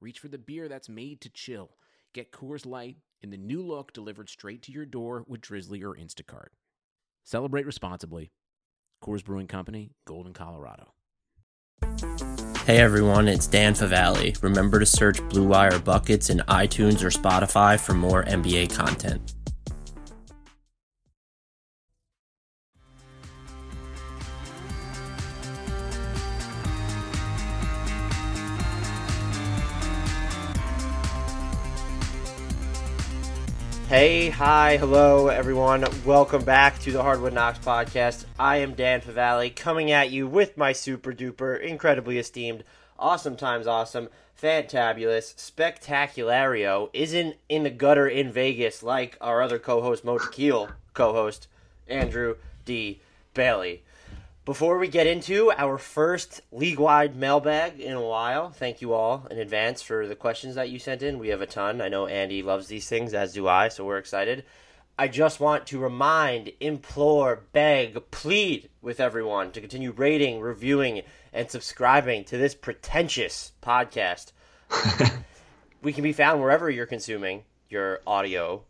reach for the beer that's made to chill. Get Coors Light in the new look delivered straight to your door with Drizly or Instacart. Celebrate responsibly. Coors Brewing Company, Golden, Colorado. Hey everyone, it's Dan Favale. Remember to search Blue Wire Buckets in iTunes or Spotify for more NBA content. Hey, hi, hello, everyone. Welcome back to the Hardwood Knocks podcast. I am Dan Favale coming at you with my super duper, incredibly esteemed, awesome times awesome, fantabulous, spectaculario, isn't in the gutter in Vegas like our other co host, Mo Keel, co host, Andrew D. Bailey. Before we get into our first league wide mailbag in a while, thank you all in advance for the questions that you sent in. We have a ton. I know Andy loves these things, as do I, so we're excited. I just want to remind, implore, beg, plead with everyone to continue rating, reviewing, and subscribing to this pretentious podcast. we can be found wherever you're consuming your audio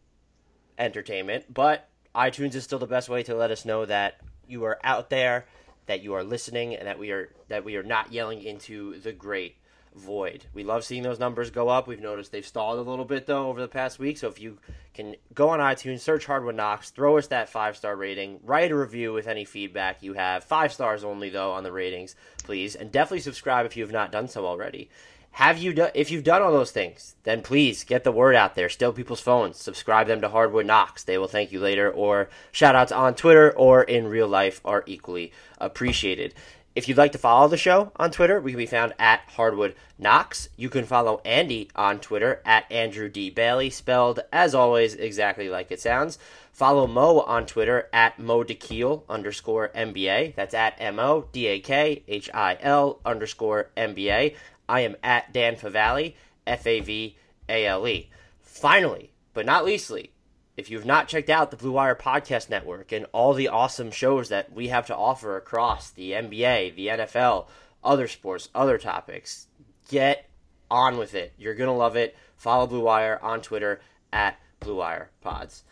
entertainment, but iTunes is still the best way to let us know that you are out there that you are listening and that we are that we are not yelling into the great void. We love seeing those numbers go up. We've noticed they've stalled a little bit though over the past week. So if you can go on iTunes, search Hardwood Knocks, throw us that five star rating, write a review with any feedback you have. Five stars only though on the ratings, please, and definitely subscribe if you have not done so already. Have you done? If you've done all those things, then please get the word out there. Steal people's phones. Subscribe them to Hardwood Knocks. They will thank you later. Or shout outs on Twitter or in real life are equally appreciated. If you'd like to follow the show on Twitter, we can be found at Hardwood Knocks. You can follow Andy on Twitter at Andrew D. Bailey, spelled as always exactly like it sounds. Follow Mo on Twitter at Mo Dakhil underscore NBA. That's at M O D A K H I L underscore NBA. I am at Dan Favale, F A V A L E. Finally, but not leastly, if you've not checked out the Blue Wire Podcast Network and all the awesome shows that we have to offer across the NBA, the NFL, other sports, other topics, get on with it. You're going to love it. Follow Blue Wire on Twitter at Blue Wire Pods.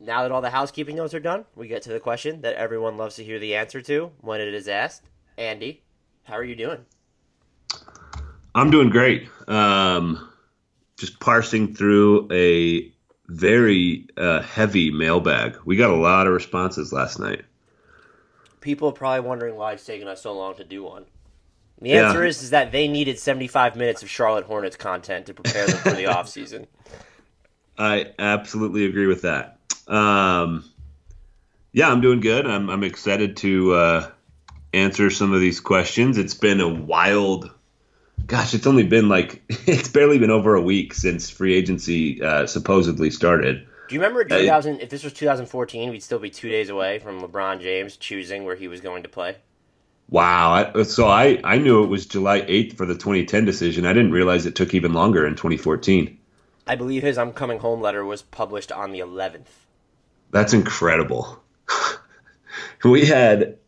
Now that all the housekeeping notes are done, we get to the question that everyone loves to hear the answer to when it is asked. Andy, how are you doing? I'm doing great. Um, just parsing through a very uh, heavy mailbag. We got a lot of responses last night. People are probably wondering why it's taking us so long to do one. The answer yeah. is is that they needed 75 minutes of Charlotte Hornets content to prepare them for the offseason. I absolutely agree with that. Um, yeah, I'm doing good. I'm, I'm excited to uh, answer some of these questions. It's been a wild gosh, it's only been like it's barely been over a week since free agency uh, supposedly started. Do you remember 2000? Uh, if this was 2014, we'd still be two days away from LeBron James choosing where he was going to play. Wow. I, so I, I knew it was July 8th for the 2010 decision. I didn't realize it took even longer in 2014. I believe his I'm coming home letter was published on the 11th. That's incredible. we had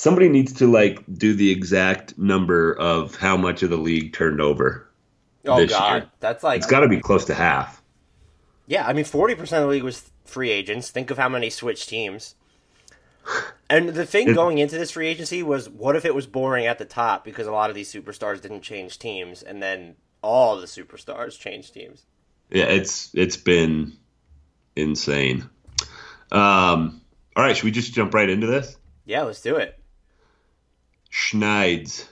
somebody needs to like do the exact number of how much of the league turned over. Oh god, year. that's like it's got to be close to half. Yeah, I mean, forty percent of the league was free agents. Think of how many switch teams. And the thing going into this free agency was, what if it was boring at the top because a lot of these superstars didn't change teams, and then all the superstars changed teams. Yeah, it's it's been insane. Um, all right, should we just jump right into this? Yeah, let's do it. Schneids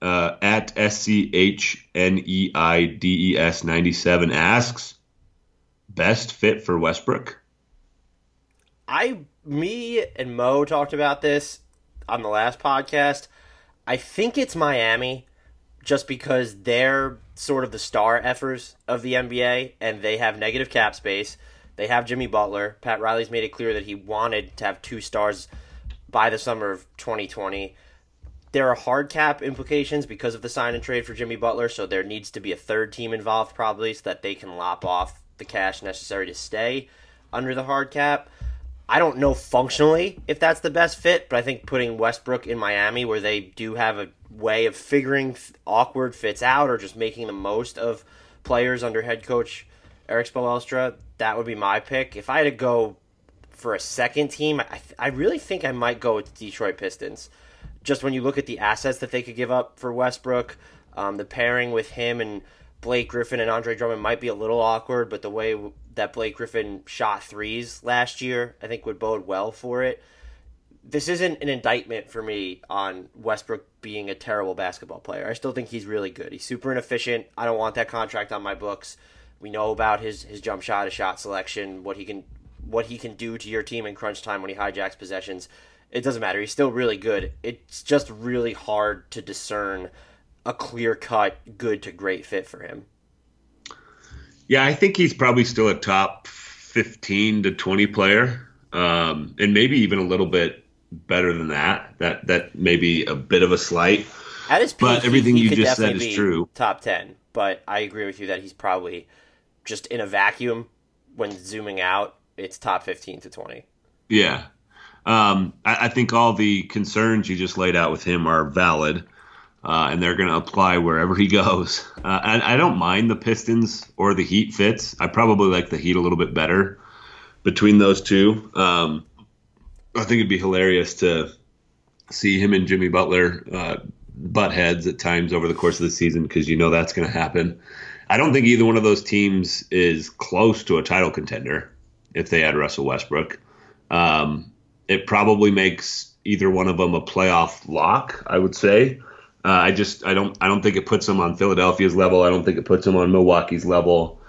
uh, at S C H N E I D E S 97 asks, best fit for Westbrook? I, me and Mo talked about this on the last podcast. I think it's Miami just because they're sort of the star effers of the NBA and they have negative cap space. They have Jimmy Butler. Pat Riley's made it clear that he wanted to have two stars by the summer of 2020. There are hard cap implications because of the sign and trade for Jimmy Butler, so there needs to be a third team involved probably so that they can lop off the cash necessary to stay under the hard cap. I don't know functionally if that's the best fit, but I think putting Westbrook in Miami, where they do have a way of figuring awkward fits out or just making the most of players under head coach Eric Spoelstra, that would be my pick. If I had to go for a second team, I, I really think I might go with the Detroit Pistons. Just when you look at the assets that they could give up for Westbrook, um, the pairing with him and Blake Griffin and Andre Drummond might be a little awkward, but the way that Blake Griffin shot threes last year, I think would bode well for it. This isn't an indictment for me on Westbrook being a terrible basketball player. I still think he's really good. He's super inefficient. I don't want that contract on my books. We know about his his jump shot, his shot selection, what he can what he can do to your team in crunch time when he hijacks possessions. It doesn't matter. He's still really good. It's just really hard to discern a clear cut good to great fit for him. Yeah, I think he's probably still a top 15 to 20 player, um, and maybe even a little bit better than that. That that may be a bit of a slight. At his peak, but everything he, you he just said is true. Top 10, but I agree with you that he's probably just in a vacuum when zooming out. It's top 15 to 20. Yeah. Um, I, I, think all the concerns you just laid out with him are valid uh, and they're going to apply wherever he goes. Uh, and I don't mind the Pistons or the Heat fits. I probably like the Heat a little bit better between those two. Um, I think it'd be hilarious to see him and Jimmy Butler uh, butt heads at times over the course of the season because you know that's going to happen. I don't think either one of those teams is close to a title contender if they add Russell Westbrook. Um, it probably makes either one of them a playoff lock, I would say. Uh, I just I don't I don't think it puts them on Philadelphia's level. I don't think it puts them on Milwaukee's level.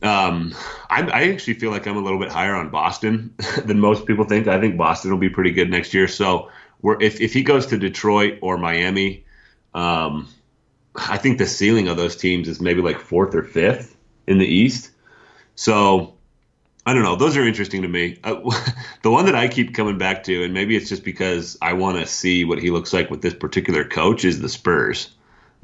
Um, I, I actually feel like I'm a little bit higher on Boston than most people think. I think Boston will be pretty good next year. So if if he goes to Detroit or Miami, um, I think the ceiling of those teams is maybe like fourth or fifth in the East. So I don't know. Those are interesting to me. Uh, the one that I keep coming back to, and maybe it's just because I want to see what he looks like with this particular coach, is the Spurs.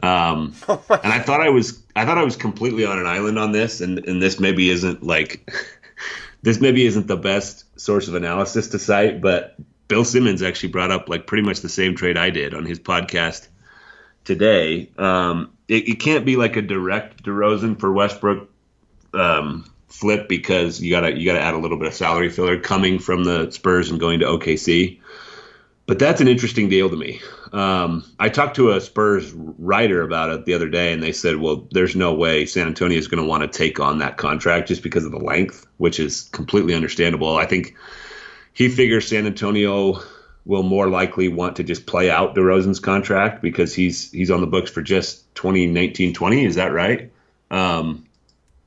Um, oh and I thought I was, I thought I was completely on an island on this, and and this maybe isn't like, this maybe isn't the best source of analysis to cite, but Bill Simmons actually brought up like pretty much the same trade I did on his podcast today. Um, it, it, can't be like a direct DeRozan for Westbrook. Um, flip because you gotta you gotta add a little bit of salary filler coming from the Spurs and going to OKC. But that's an interesting deal to me. Um, I talked to a Spurs writer about it the other day, and they said, "Well, there's no way San Antonio is going to want to take on that contract just because of the length, which is completely understandable." I think he figures San Antonio will more likely want to just play out DeRozan's contract because he's he's on the books for just 2019-20. Is that right? Um,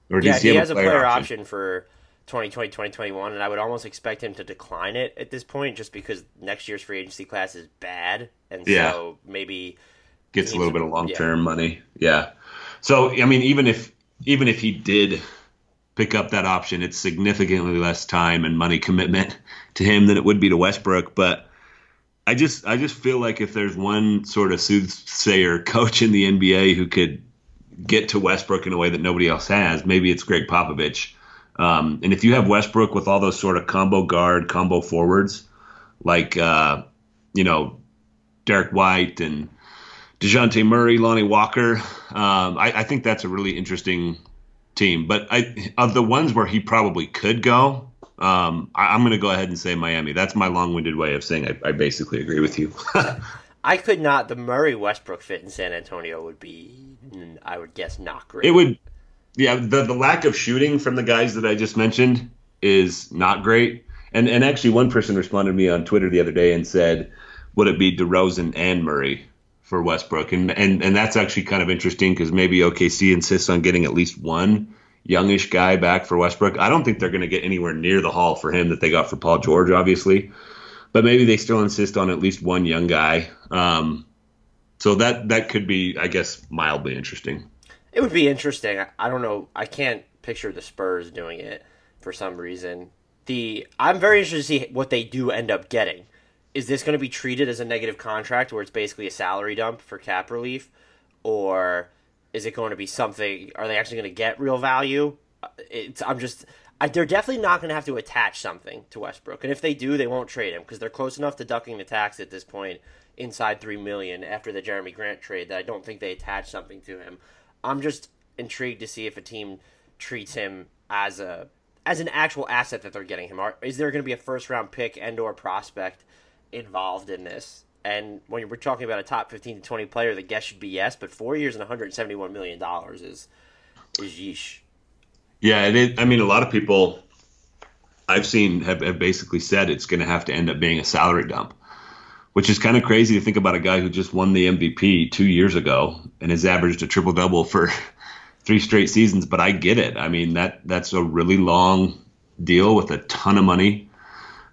or yeah, he, he has a player, player option? option for 2020, 2021, and I would almost expect him to decline it at this point just because next year's free agency class is bad. And yeah. so maybe gets a little bit of long term yeah. money. Yeah. So, I mean, even if even if he did pick up that option, it's significantly less time and money commitment to him than it would be to Westbrook. But I just I just feel like if there's one sort of soothsayer coach in the NBA who could get to Westbrook in a way that nobody else has. Maybe it's Gregg Popovich. Um, and if you have Westbrook with all those sort of combo guard, combo forwards, like uh, you know Derrick White and Dejounte Murray, Lonnie Walker, um, I, I, think that's a really interesting team. But I, of the ones where he probably could go, um, I, am going to go ahead and say Miami. That's my long-winded way of saying I, I basically agree with you. I could not. The Murray Westbrook fit in San Antonio would be, I would guess, not great. It would, yeah. The the lack of shooting from the guys that I just mentioned is not great. And and actually, one person responded to me on Twitter the other day and said, "Would it be DeRozan and Murray for Westbrook?" And and and that's actually kind of interesting because maybe OKC insists on getting at least one youngish guy back for Westbrook. I don't think they're going to get anywhere near the haul for him that they got for Paul George, obviously but maybe they still insist on at least one young guy. Um, so that that could be, I guess, mildly interesting. It would be interesting. I don't know. I can't picture the Spurs doing it for some reason. The I'm very interested to see what they do end up getting. Is this going to be treated as a negative contract where it's basically a salary dump for cap relief, or is it going to be something? Are they actually going to get real value? It's I'm just I, they're definitely not going to have to attach something to Westbrook, and if they do, they won't trade him because they're close enough to ducking the tax at this point, inside three million after the Jerami Grant trade. That I don't think they attach something to him. I'm just intrigued to see if a team treats him as a as an actual asset that they're getting him. Is there going to be a first round pick and or prospect involved in this? And when we're talking about a top 15 to 20 player, the guess should be yes. But four years and 171 million dollars is is yeesh. Yeah, and it, I mean, a lot of people I've seen have, have basically said it's going to have to end up being a salary dump, which is kind of crazy to think about a guy who just won the MVP two years ago and has averaged a triple double for three straight seasons. But I get it. I mean that that's a really long deal with a ton of money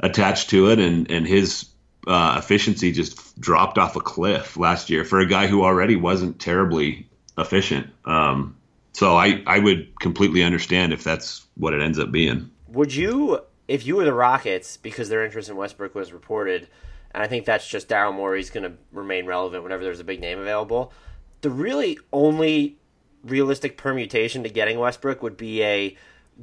attached to it, and and his uh, efficiency just dropped off a cliff last year for a guy who already wasn't terribly efficient. Um, so I, I would completely understand if that's what it ends up being. Would you, if you were the Rockets, because their interest in Westbrook was reported, and I think that's just Daryl Morey's going to remain relevant whenever there's a big name available. The really only realistic permutation to getting Westbrook would be a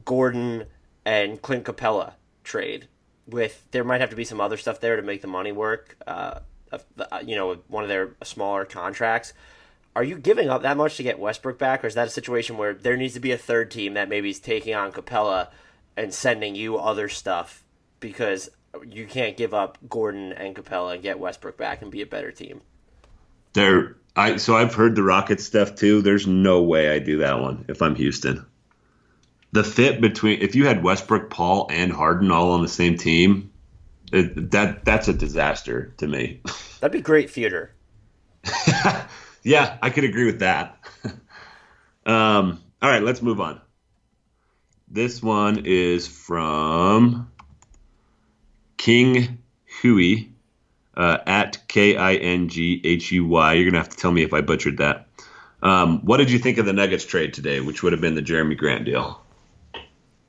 Gordon and Clint Capela trade. With there might have to be some other stuff there to make the money work. Uh, you know, one of their smaller contracts are you giving up that much to get Westbrook back, or is that a situation where there needs to be a third team that maybe is taking on Capela and sending you other stuff because you can't give up Gordon and Capela and get Westbrook back and be a better team? There, I so I've heard the Rockets stuff too. There's no way I do that one if I'm Houston. The fit between if you had Westbrook, Paul, and Harden all on the same team, it, that that's a disaster to me. That'd be great theater. Yeah, I could agree with that. um, all right, let's move on. This one is from King Hui uh, at K I N G H U Y. You're going to have to tell me if I butchered that. Um, what did you think of the Nuggets trade today, which would have been the Jerami Grant deal?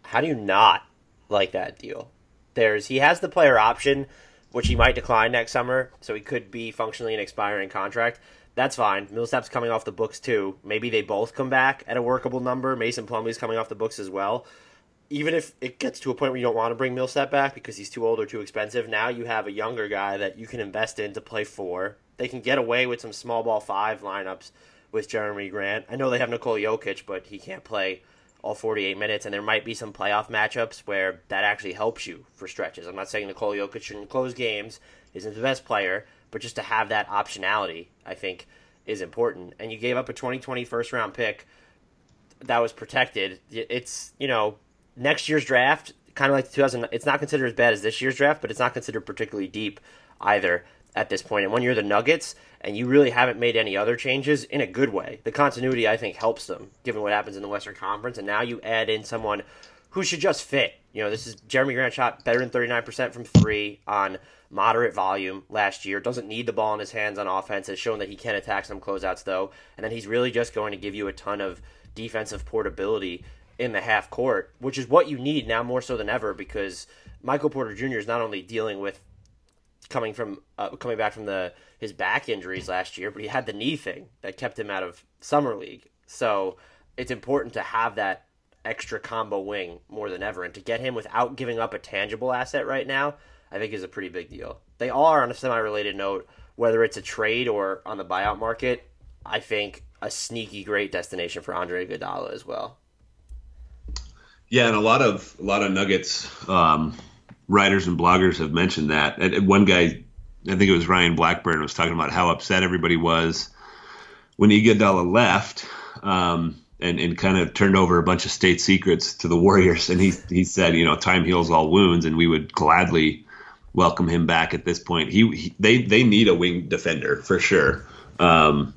How do you not like that deal? There's he has the player option, which he might decline next summer, so he could be functionally an expiring contract. That's fine. Millsap's coming off the books too. Maybe they both come back at a workable number. Mason Plumlee's coming off the books as well. Even if it gets to a point where you don't want to bring Millsap back because he's too old or too expensive, now you have a younger guy that you can invest in to play four. They can get away with some small ball five lineups with Jerami Grant. I know they have Nikola Jokic, but he can't play all 48 minutes, and there might be some playoff matchups where that actually helps you for stretches. I'm not saying Nikola Jokic shouldn't close games, isn't the best player, but just to have that optionality, I think, is important. And you gave up a 2020 first round pick that was protected. It's, you know, next year's draft, kind of like 2000, it's not considered as bad as this year's draft, but it's not considered particularly deep either at this point. And when you're the Nuggets and you really haven't made any other changes in a good way, the continuity, I think, helps them given what happens in the Western Conference. And now you add in someone who should just fit. You know, this is Jerami Grant shot better than 39% from three on moderate volume last year. Doesn't need the ball in his hands on offense. Has shown that he can attack some closeouts though, and then he's really just going to give you a ton of defensive portability in the half court, which is what you need now more so than ever because Michael Porter Jr. is not only dealing with coming from uh, coming back from the his back injuries last year, but he had the knee thing that kept him out of summer league. So it's important to have that extra combo wing more than ever, and to get him without giving up a tangible asset right now I think is a pretty big deal. They are on a semi-related note, whether it's a trade or on the buyout market. I think a sneaky great destination for Andre Iguodala as well. Yeah, and a lot of a lot of Nuggets um, writers and bloggers have mentioned that. And one guy, I think it was Ryan Blackburn, was talking about how upset everybody was when Iguodala left. Um, and, and kind of turned over a bunch of state secrets to the Warriors. And he he said, you know, time heals all wounds, and we would gladly welcome him back at this point. He, he they they need a wing defender for sure. Um,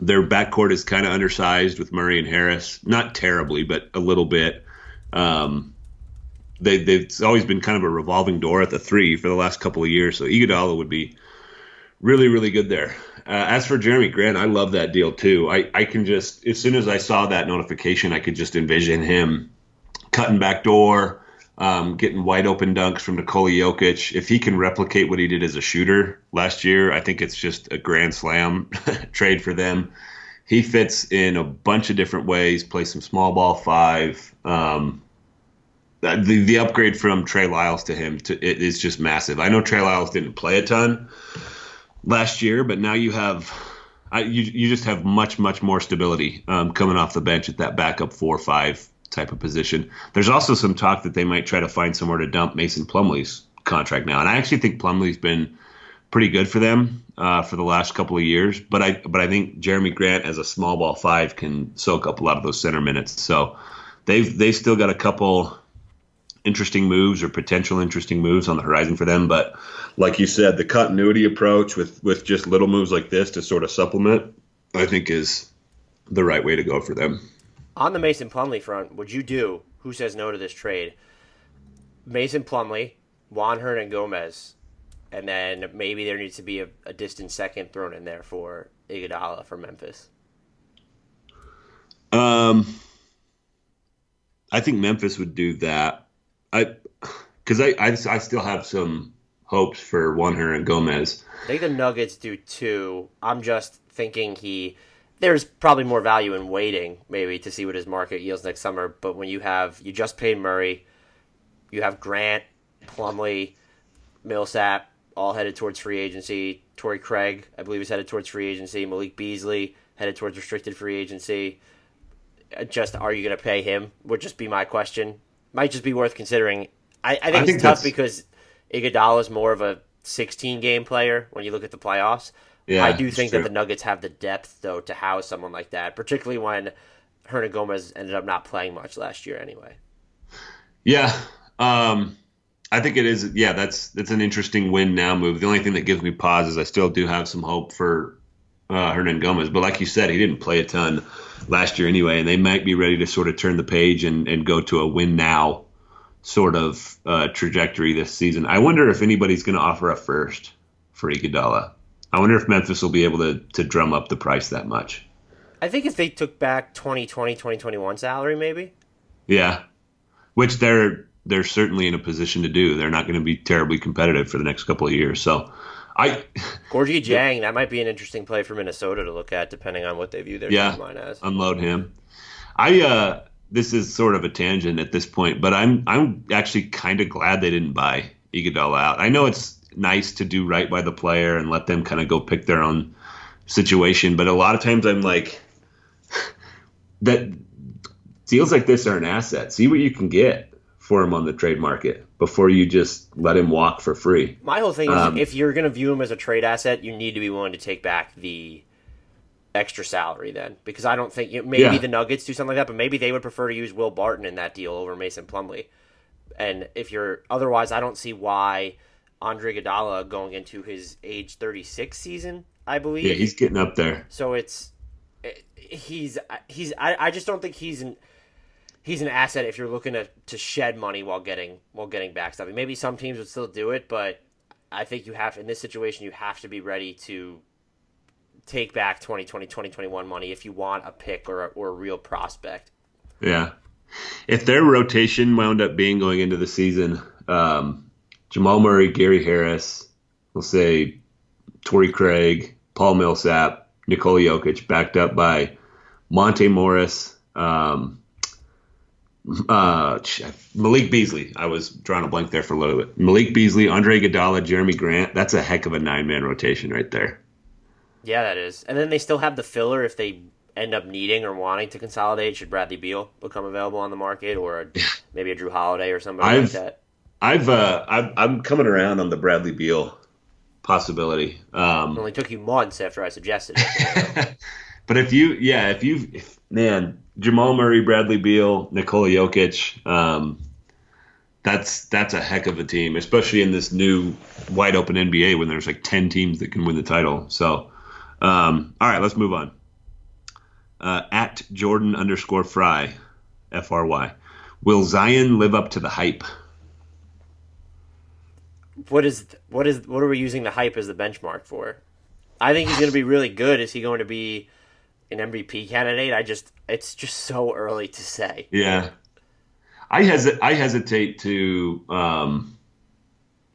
their backcourt is kind of undersized with Murray and Harris, not terribly, but a little bit. Um, they they've always been kind of a revolving door at the three for the last couple of years. So Iguodala would be really, really good there. Uh, as for Jerami Grant, I love that deal too. I, I can just, as soon as I saw that notification, I could just envision him cutting back door, um, getting wide open dunks from Nikola Jokic. If he can replicate what he did as a shooter last year, I think it's just a grand slam trade for them. He fits in a bunch of different ways, plays some small ball five. Um, the, the upgrade from Trey Lyles to him to, it is just massive. I know Trey Lyles didn't play a ton last year, but now you have I, you you just have much much more stability um, coming off the bench at that backup four five type of position. There's also some talk that they might try to find somewhere to dump Mason Plumlee's contract now, and I actually think Plumlee's been pretty good for them uh, for the last couple of years. But I but I think Jerami Grant as a small ball five can soak up a lot of those center minutes. So they've they still got a couple interesting moves or potential interesting moves on the horizon for them. But like you said, the continuity approach with with just little moves like this to sort of supplement, I think is the right way to go for them. On the Mason Plumlee front, would you do who says no to this trade? Mason Plumlee, Juan Hernangomez, and then maybe there needs to be a, a distant second thrown in there for Iguodala for Memphis. Um, I think Memphis would do that. I because I, I, I still have some hopes for Juan Hernangomez. I think the Nuggets do too. I'm just thinking he there's probably more value in waiting maybe to see what his market yields next summer. But when you have you just paid Murray, you have Grant, Plumlee, Millsap all headed towards free agency. Torrey Craig, I believe, is headed towards free agency. Malik Beasley headed towards restricted free agency. Uh, just are you going to pay him? Would just be my question might just be worth considering. I, I think I it's think tough because Iguodala is more of a 16 game player when you look at the playoffs. Yeah, I do think that the Nuggets have the depth though to house someone like that, particularly when Hernangomez ended up not playing much last year anyway. Yeah, um, I think it is. Yeah, that's that's an interesting win now move. The only thing that gives me pause is I still do have some hope for uh, Hernangomez, but like you said, he didn't play a ton last year anyway, and they might be ready to sort of turn the page and, and go to a win now sort of uh, trajectory this season. I wonder if anybody's going to offer a first for Iguodala. I wonder if Memphis will be able to, to drum up the price that much. I think if they took back 2020, 2021 salary, maybe. Yeah, which they're they're certainly in a position to do. They're not going to be terribly competitive for the next couple of years. So I Gorgui Dieng, that might be an interesting play for Minnesota to look at, depending on what they view their yeah, timeline as. Unload him. I uh, this is sort of a tangent at this point, but I'm I'm actually kind of glad they didn't buy Iguodala out. I know it's nice to do right by the player and let them kind of go pick their own situation, but a lot of times I'm like that deals like this are an asset. See what you can get for him on the trade market before you just let him walk for free. My whole thing is um, if you're going to view him as a trade asset, you need to be willing to take back the extra salary then because I don't think you maybe yeah. the Nuggets do something like that, but maybe they would prefer to use Will Barton in that deal over Mason Plumlee. And if you're otherwise, I don't see why Andre Iguodala going into his age 36 season, I believe. Yeah, he's getting up there. So it's he's he's I, I just don't think he's an he's an asset if you're looking to, to shed money while getting while getting backstopping. Maybe some teams would still do it, but I think you have in this situation you have to be ready to take back 2020 2021 money if you want a pick or a, or a real prospect. Yeah. If their rotation wound up being going into the season, um, Jamal Murray, Gary Harris, we'll say Torrey Craig, Paul Millsap, Nikola Jokic, backed up by Monte Morris, um, uh, Malik Beasley. I was drawing a blank there for a little bit. Malik Beasley, Andre Iguodala, Jerami Grant. That's a heck of a nine man rotation right there. Yeah, that is. And then they still have the filler if they end up needing or wanting to consolidate. Should Bradley Beal become available on the market, or a, maybe a Jrue Holiday or somebody I've, like that? I've uh, I've, I'm coming around on the Bradley Beal possibility. Um, it only took you months after I suggested it. but if you, yeah, if you, if, man, Jamal Murray, Bradley Beal, Nikola Jokic. Um, that's that's a heck of a team, especially in this new wide open NBA when there's like ten teams that can win the title. So, um, all right, let's move on. Uh, at Jordan underscore Fry, F R Y. Will Zion live up to the hype? What is what is what are we using the hype as the benchmark for? I think he's going to be really good. Is he going to be an MVP candidate? I just it's just so early to say. Yeah, I hesitate. I hesitate to. Um,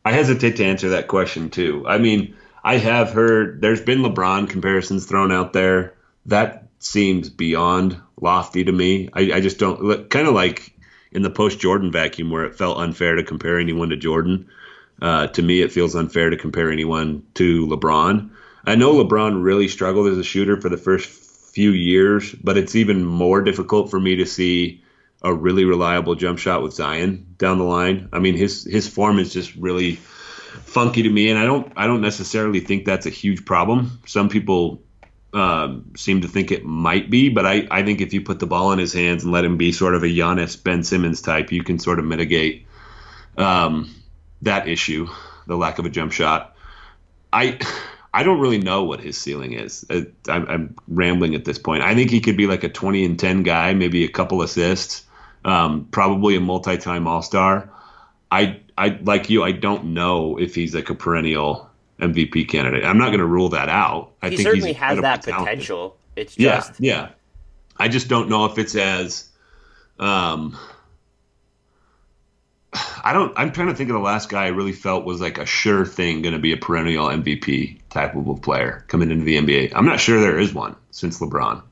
I hesitate to answer that question too. I mean, I have heard there's been LeBron comparisons thrown out there. That seems beyond lofty to me. I, I just don't look kind of like in the post Jordan vacuum where it felt unfair to compare anyone to Jordan. Uh, to me, it feels unfair to compare anyone to LeBron. I know LeBron really struggled as a shooter for the first few years, but it's even more difficult for me to see a really reliable jump shot with Zion down the line. I mean, his his form is just really funky to me, and I don't I don't necessarily think that's a huge problem. Some people um, seem to think it might be, but I, I think if you put the ball in his hands and let him be sort of a Giannis Ben Simmons type, you can sort of mitigate um, that issue, the lack of a jump shot. I I don't really know what his ceiling is. Uh, I'm, I'm, rambling at this point. I think he could be like a 20 and 10 guy, maybe a couple assists, um, probably a multi-time All Star. I I like you. I don't know if he's like a perennial MVP candidate. I'm not going to rule that out. I he think certainly has that talented. potential. It's Yeah, just yeah. I just don't know if it's as. Um, I don't. I'm trying to think of the last guy I really felt was like a sure thing going to be a perennial MVP type of a player coming into the NBA. I'm not sure there is one since LeBron.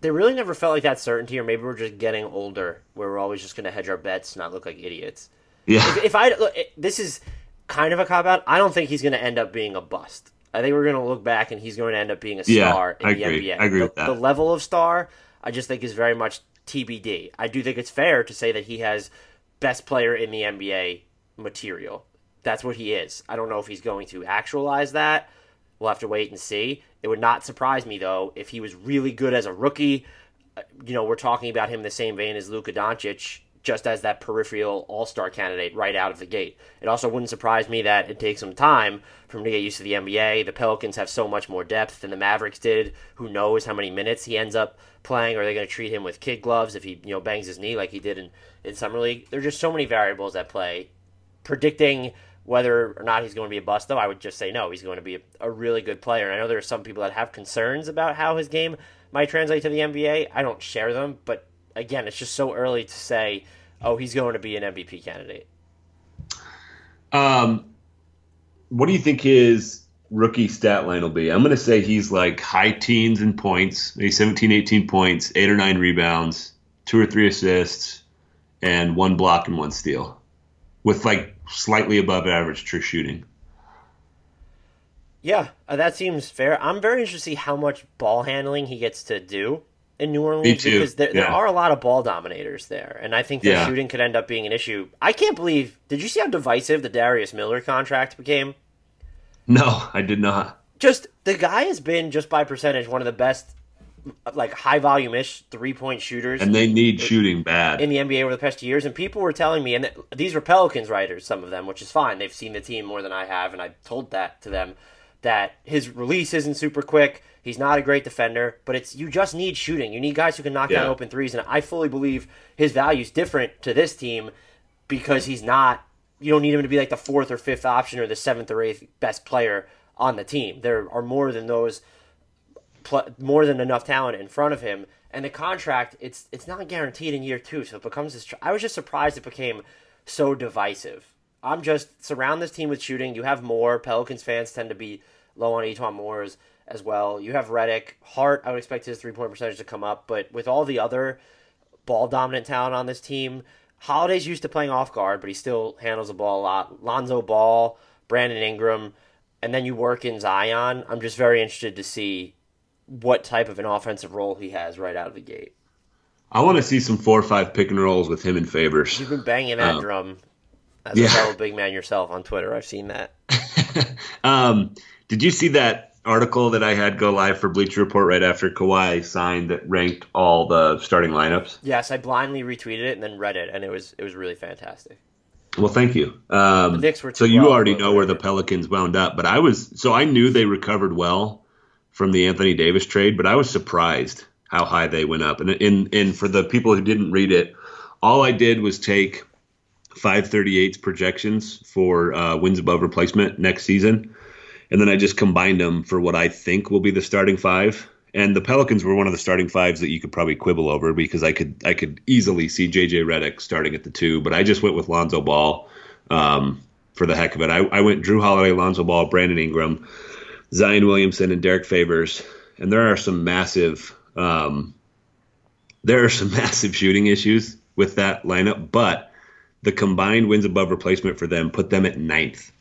they really never felt like that certainty, or maybe we're just getting older, where we're always just going to hedge our bets, not look like idiots. Yeah, If, if I look, this is kind of a cop out. I don't think he's going to end up being a bust. I think we're going to look back and he's going to end up being a Yeah, star in I the agree. NBA. I agree the, with that. The level of star, I just think is very much TBD. I do think it's fair to say that he has best player in the NBA material. That's what he is. I don't know if he's going to actualize that. We'll have to wait and see. It would not surprise me though if he was really good as a rookie. Uh, You know, we're talking about him in the same vein as Luka Doncic, just as that peripheral All Star candidate right out of the gate. It also wouldn't surprise me that it takes some time for him to get used to the NBA. The Pelicans have so much more depth than the Mavericks did. Who knows how many minutes he ends up playing? Are they going to treat him with kid gloves if he you know bangs his knee like he did in in summer league? There are just so many variables at play predicting whether or not he's going to be a bust, though, I would just say no. He's going to be a, a really good player. And I know there are some people that have concerns about how his game might translate to the NBA. I don't share them, but again, it's just so early to say, oh, he's going to be an MVP candidate. Um, what do you think his rookie stat line will be? I'm going to say he's like high teens in points, maybe 17, 18 points, eight or nine rebounds, two or three assists, and one block and one steal, with like slightly above average true shooting. Yeah, uh, that seems fair. I'm very interested to see how much ball handling he gets to do in New Orleans Me too, because there, there are a lot of ball dominators there, and I think the Yeah. shooting could end up being an issue. I can't believe. Did you see how divisive the Darius Miller contract became? No, I did not. just the guy has been just by percentage one of the best like high volume ish three point shooters And they need shooting bad. in the NBA over the past years. And people were telling me, and th- these were Pelicans writers, some of them, which is fine. They've seen the team more than I have, and I told that to them that his release isn't super quick. He's not a great defender, but it's you just need shooting. You need guys who can knock down open threes, and I fully believe his value is different to this team because he's not. You don't need him to be like the fourth or fifth option or the seventh or eighth best player on the team. There are more than those pl- more than enough talent in front of him. And the contract, it's it's not guaranteed in year two, so it becomes this. Tr- I was just surprised it became so divisive. I'm just surround this team with shooting. You have more Pelicans fans tend to be low on E'Twaun Moore's as well. You have Redick, Hart. I would expect his three point percentage to come up, but with all the other ball dominant talent on this team, Holiday's used to playing off guard, but he still handles the ball a lot. Lonzo Ball, Brandon Ingram, and then you work in Zion. I'm just very interested to see what type of an offensive role he has right out of the gate. I want to see some four or five pick and rolls with him and Favors. You've been banging that Um, drum as yeah. a fellow big man yourself on Twitter. I've seen that. um, did you see that article that I had go live for Bleacher Report right after Kawhi signed that ranked all the starting lineups? Yes, I blindly retweeted it and then read it, and it was it was really fantastic. Well, thank you. Um, The Knicks were so you already know where the. Pelicans wound up, but I was so I knew they recovered well from the Anthony Davis trade, but I was surprised how high they went up. And in and for the people who didn't read it, all I did was take 538's projections for uh, wins above replacement next season, and then I just combined them for what I think will be the starting five. And the Pelicans were one of the starting fives that you could probably quibble over because I could I could easily see JJ Redick starting at the two, but I just went with Lonzo Ball um, for the heck of it. I, I went Jrue Holiday, Lonzo Ball, Brandon Ingram, Zion Williamson, and Derrick Favors, and there are some massive um, there are some massive shooting issues with that lineup, but the combined wins above replacement for them put them at ninth.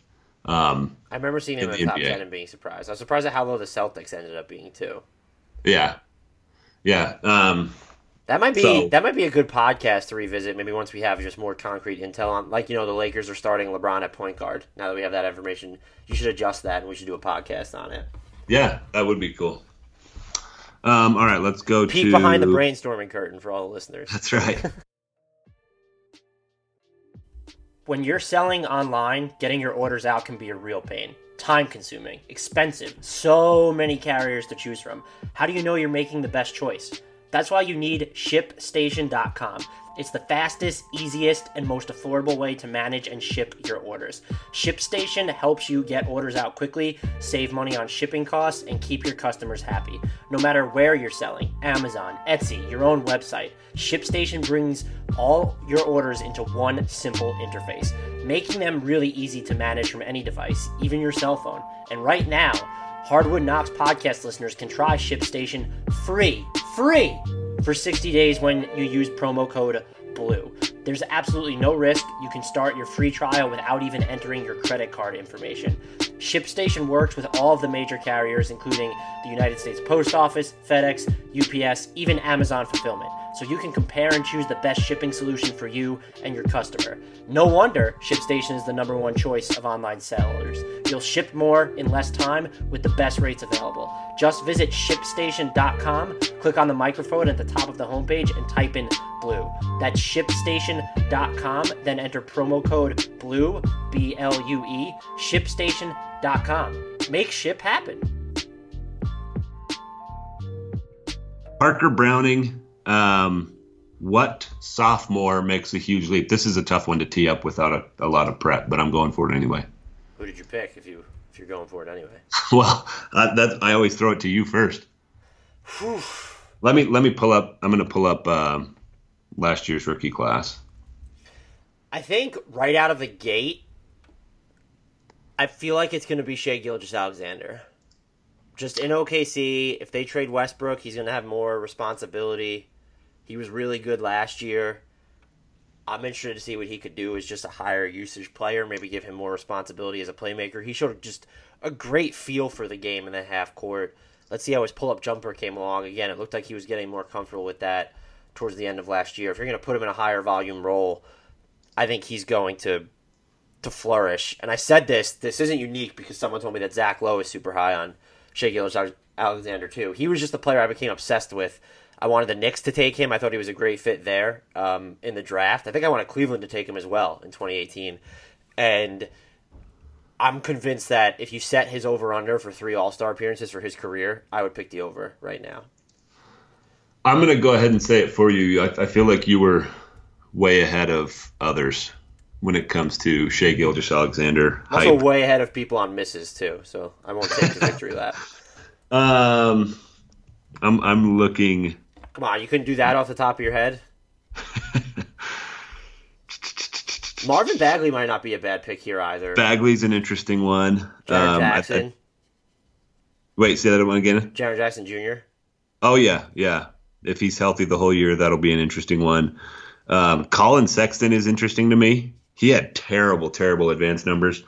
Um, I remember seeing him in the top NBA. ten and being surprised. I was surprised at how low the Celtics ended up being too. Yeah, yeah. Um, that might be so, that might be a good podcast to revisit. Maybe once we have just more concrete intel on, like you know, the Lakers are starting LeBron at point guard. Now that we have that information, you should adjust that, and we should do a podcast on it. Yeah, that would be cool. Um, all right, let's go Peek to behind the brainstorming curtain for all the listeners. That's right. when you're selling online, getting your orders out can be a real pain time consuming, expensive, so many carriers to choose from. How do you know you're making the best choice? That's why you need ShipStation.com. It's the fastest, easiest, and most affordable way to manage and ship your orders. ShipStation helps you get orders out quickly, save money on shipping costs, and keep your customers happy. No matter where you're selling Amazon, Etsy, your own website ShipStation brings all your orders into one simple interface, making them really easy to manage from any device, even your cell phone. And right now, Hardwood Knocks podcast listeners can try ShipStation free, free for 60 days when you use promo code BLUE. There's absolutely no risk. You can start your free trial without even entering your credit card information. ShipStation works with all of the major carriers, including the United States Post Office, FedEx, UPS, even Amazon Fulfillment, so you can compare and choose the best shipping solution for you and your customer. No wonder ShipStation is the number one choice of online sellers. You'll ship more in less time with the best rates available. Just visit shipstation.com, click on the microphone at the top of the homepage, and type in blue. That's shipstation.com, then enter promo code BLUE, B L U E, shipstation.com. Make ship happen. Parker Browning, um, what sophomore makes a huge leap? This is a tough one to tee up without a, a lot of prep, but I'm going for it anyway. Who did you pick if you if you're going for it anyway? well, uh, that I always throw it to you first. let me let me pull up. I'm going to pull up um, last year's rookie class. I think right out of the gate, I feel like it's going to be Shai Gilgeous-Alexander just in OKC, if they trade Westbrook, he's going to have more responsibility. He was really good last year. I'm interested to see what he could do as just a higher usage player, maybe give him more responsibility as a playmaker. He showed just a great feel for the game in the half court. Let's see how his pull up jumper came along. Again, it looked like he was getting more comfortable with that towards the end of last year. If you're going to put him in a higher volume role, I think he's going to to flourish. And I said this, this isn't unique because someone told me that Zach Lowe is super high on Shai Gilgeous-Alexander too. He was just the player I became obsessed with. I wanted the Knicks to take him. I thought he was a great fit there um, in the draft. I think I wanted Cleveland to take him as well in 2018. And I'm convinced that if you set his over under for three All Star appearances for his career, I would pick the over right now. I'm going to go ahead and say it for you. I, I, feel like you were way ahead of others when it comes to Shai Gilgeous-Alexander. Also, way ahead of people on misses too, so I won't take the victory lap. Um, I'm I'm looking. Come on, you couldn't do that off the top of your head. Marvin Bagley might not be a bad pick here either. Bagley's an interesting one. Um, Jackson. Th- Wait, say that one again. Jaren Jackson Jr. Oh yeah, yeah. If he's healthy the whole year, that'll be an interesting one. Um, Collin Sexton is interesting to me. He had terrible, terrible advanced numbers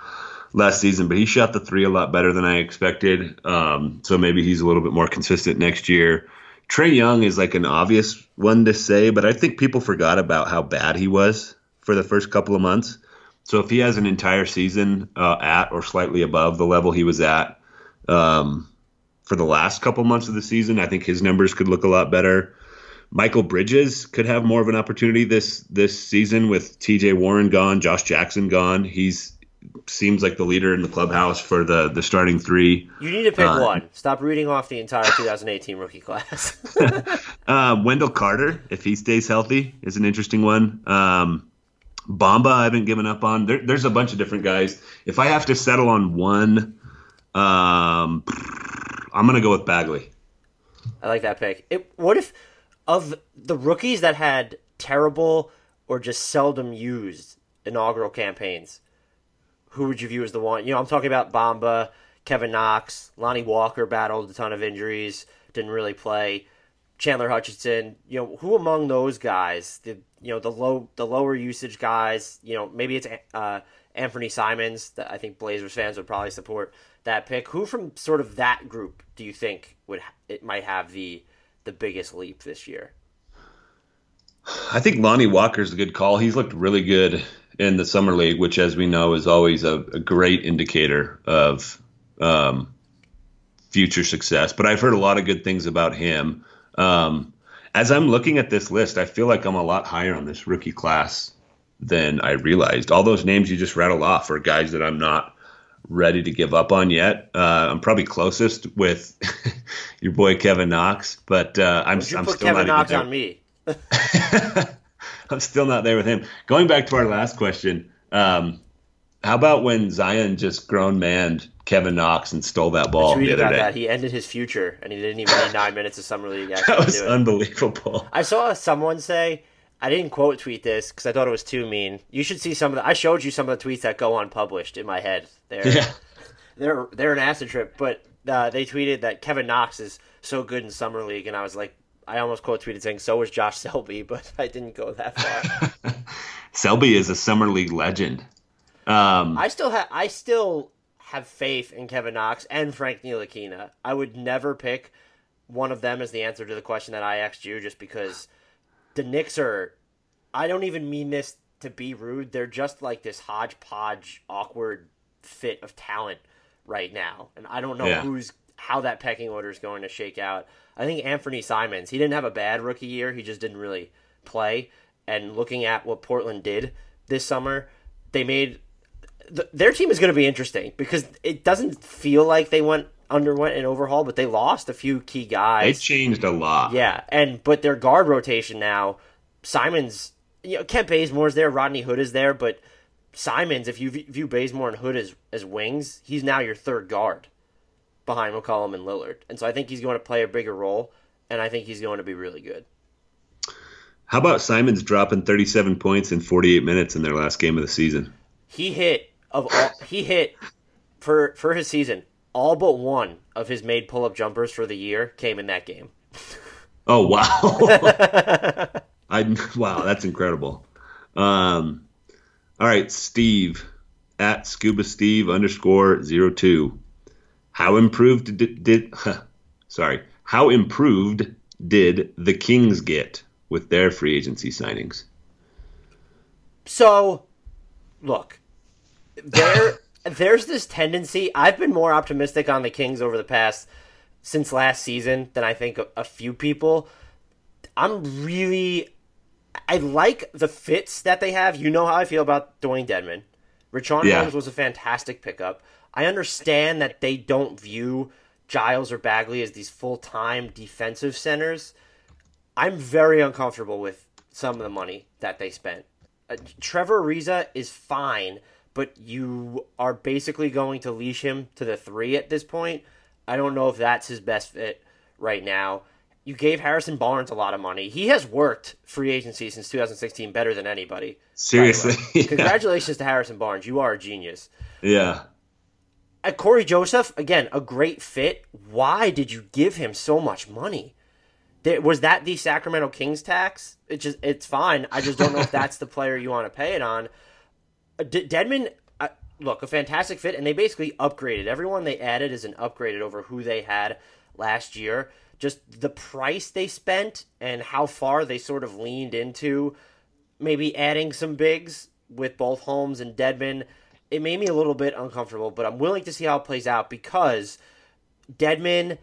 last season, but he shot the three a lot better than I expected. Um, so maybe he's a little bit more consistent next year. Trae Young is like an obvious one to say, but I think people forgot about how bad he was for the first couple of months. So if he has an entire season uh, at or slightly above the level he was at um, for the last couple months of the season, I think his numbers could look a lot better. Mikal Bridges could have more of an opportunity this this season with T.J. Warren gone, Josh Jackson gone. He's seems like the leader in the clubhouse for the the starting three. You need to pick uh, one. Stop reading off the entire 2018 rookie class. uh, Wendell Carter, if he stays healthy, is an interesting one. Um, Bamba, I haven't given up on. There, there's a bunch of different guys. If I have to settle on one, um, I'm going to go with Bagley. I like that pick. It, what if of the rookies that had terrible or just seldom used inaugural campaigns, who would you view as the one? You know, I'm talking about Bamba, Kevin Knox, Lonnie Walker battled a ton of injuries, didn't really play. Chandler Hutchison, you know, who among those guys, the you know the low the lower usage guys, you know, maybe it's uh, Anthony Simons that I think Blazers fans would probably support that pick. Who from sort of that group do you think would it might have the the biggest leap this year? I think Lonnie Walker's a good call. He's looked really good in the summer league, which, as we know, is always a, a great indicator of um, future success. But I've heard a lot of good things about him. Um, as I'm looking at this list, I feel like I'm a lot higher on this rookie class than I realized. All those names you just rattled off are guys that I'm not ready to give up on yet. Uh, I'm probably closest with your boy Kevin Knox, but uh, I'm, I'm still Kevin not Knox on me. I'm still not there with him. Going back to our last question, um, how about when Zion just grown manned Kevin Knox and stole that ball the other day? That. He ended his future, and he didn't even need nine minutes of summer league. that was unbelievable. I saw someone say, I didn't quote tweet this because I thought it was too mean. You should see some of the. I showed you some of the tweets that go unpublished in my head. They're yeah. they're they're an acid trip, but uh, they tweeted that Kevin Knox is so good in summer league, and I was like, I almost quote tweeted saying so was Josh Selby, but I didn't go that far. Selby is a summer league legend. Um, I still have I still have faith in Kevin Knox and Frank Ntilikina. I would never pick one of them as the answer to the question that I asked you, just because the Knicks are. I don't even mean this to be rude. They're just like this hodgepodge, awkward fit of talent right now, and I don't know yeah. who's how that pecking order is going to shake out. I think Anthony Simons, he didn't have a bad rookie year. He just didn't really play. And looking at what Portland did this summer, they made the, their team is going to be interesting because it doesn't feel like they went underwent an overhaul, but they lost a few key guys. They changed a lot. Yeah, and but their guard rotation now, Simons, you know, Kent Bazemore's there, Rodney Hood is there, but Simons, if you view Bazemore and Hood as as wings, he's now your third guard behind McCollum and Lillard. And so I think he's going to play a bigger role, and I think he's going to be really good. How about Simons dropping 37 points in 48 minutes in their last game of the season? He hit of all, he hit for for his season. All but one of his made pull up jumpers for the year came in that game. Oh wow! I wow, that's incredible. Um, all right, Steve at Scuba Steve underscore zero two. How improved did, did sorry? How improved did the Kings get with their free agency signings? So, look, there there's this tendency. I've been more optimistic on the Kings over the past since last season than I think a, a few people. I'm really I like the fits that they have. You know how I feel about Dewayne Dedmon. Richaun yeah. Holmes was a fantastic pickup. I understand that they don't view Giles or Bagley as these full time defensive centers. I'm very uncomfortable with some of the money that they spent. Uh, Trevor Ariza is fine, but you are basically going to leash him to the three at this point. I don't know if that's his best fit right now. You gave Harrison Barnes a lot of money. He has worked free agency since 2016 better than anybody. Seriously. yeah. Congratulations to Harrison Barnes. You are a genius. Yeah. At Cory Joseph, again, a great fit. Why did you give him so much money? Was that the Sacramento Kings tax? It just it's fine. I just don't know if that's the player you want to pay it on. Uh, D- Dedmon, uh, look, a fantastic fit, and they basically upgraded. Everyone they added is an upgraded over who they had last year. Just the price they spent and how far they sort of leaned into maybe adding some bigs with both Holmes and Dedmon it made me a little bit uncomfortable, but I'm willing to see how it plays out because Dedmon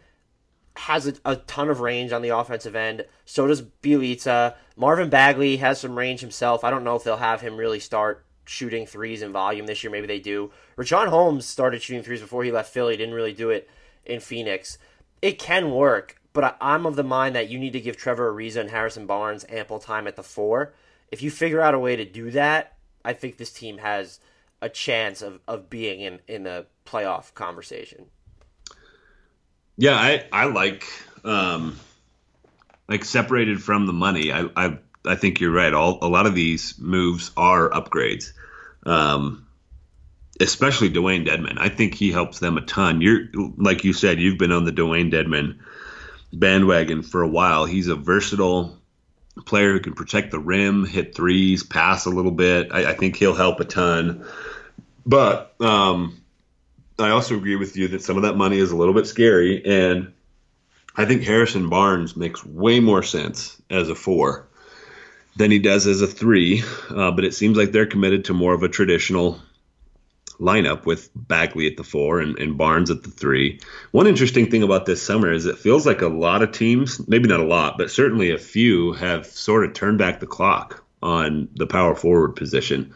has a, a, ton of range on the offensive end. So does Bjelica. Marvin Bagley has some range himself. I don't know if they'll have him really start shooting threes in volume this year. Maybe they do. Richaun Holmes started shooting threes before he left Philly. Didn't really do it in Phoenix. It can work, but I'm of the mind that you need to give Trevor Ariza and Harrison Barnes ample time at the four. If you figure out a way to do that, I think this team has a chance of, of being in, in the playoff conversation. Yeah, I, I like um, like separated from the money. I, I I think you're right. All a lot of these moves are upgrades. Um, especially Dewayne Dedmon. I think he helps them a ton. You're like you said, you've been on the Dewayne Dedmon bandwagon for a while. He's a versatile player who can protect the rim, hit threes, pass a little bit. I, I think he'll help a ton. But um, I also agree with you that some of that money is a little bit scary, and I think Harrison Barnes makes way more sense as a four than he does as a three. Uh, but it seems like they're committed to more of a traditional lineup with Bagley at the four and, and, Barnes at the three. One interesting thing about this summer is it feels like a lot of teams, maybe not a lot, but certainly a few, have sort of turned back the clock on the power forward position.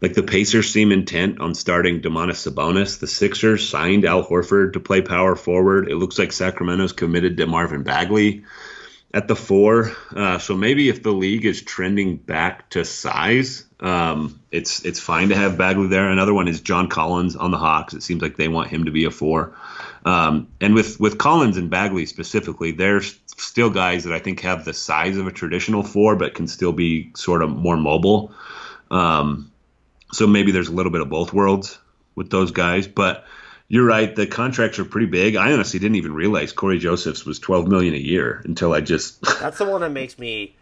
Like the Pacers seem intent on starting Domantas Sabonis. The Sixers signed Al Horford to play power forward. It looks like Sacramento's committed to Marvin Bagley at the four. Uh, so maybe if the league is trending back to size, um, it's it's fine to have Bagley there. Another one is John Collins on the Hawks. It seems like they want him to be a four. Um, and with with Collins and Bagley specifically, they're still guys that I think have the size of a traditional four, but can still be sort of more mobile. Um, so maybe there's a little bit of both worlds with those guys, but you're right. The contracts are pretty big. I honestly didn't even realize Cory Joseph's was 12 million a year until I just. That's the one that makes me,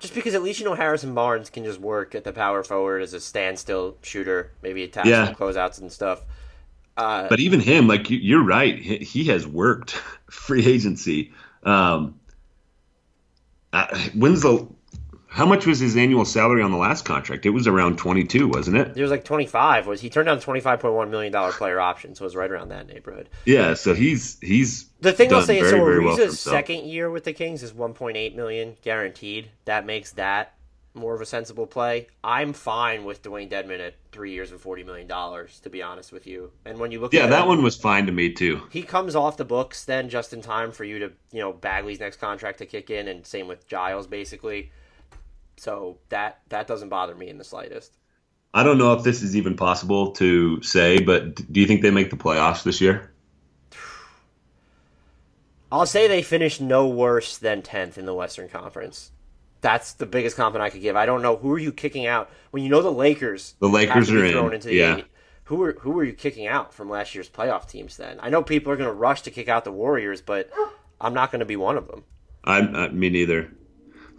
just because at least you know Harrison Barnes can just work at the power forward as a standstill shooter, maybe attack yeah. some closeouts and stuff. Uh, but even him, like you're right, he has worked free agency. Um, when's the how much was his annual salary on the last contract? It was around twenty two, wasn't it? It was like twenty five. Was he turned down twenty five point one million dollar player option? So it was right around that neighborhood. Yeah, so he's he's the thing I'll say is so Ariza's well second year with the Kings is one point eight million guaranteed. That makes that more of a sensible play. I'm fine with Dewayne Dedmon at three years and forty million dollars, to be honest with you. And when you look, yeah, at that him, one was fine to me too. He comes off the books then just in time for you to, you know, Bagley's next contract to kick in, and same with Giles, basically. So that that doesn't bother me in the slightest. I don't know if this is even possible to say, but do you think they make the playoffs this year? I'll say they finish no worse than 10th in the Western Conference. That's the biggest compliment I could give. I don't know who are you kicking out when you know the Lakers. The Lakers are in. Into the yeah. Eight. Who are who are you kicking out from last year's playoff teams? Then I know people are going to rush to kick out the Warriors, but I'm not going to be one of them. I'm uh, me neither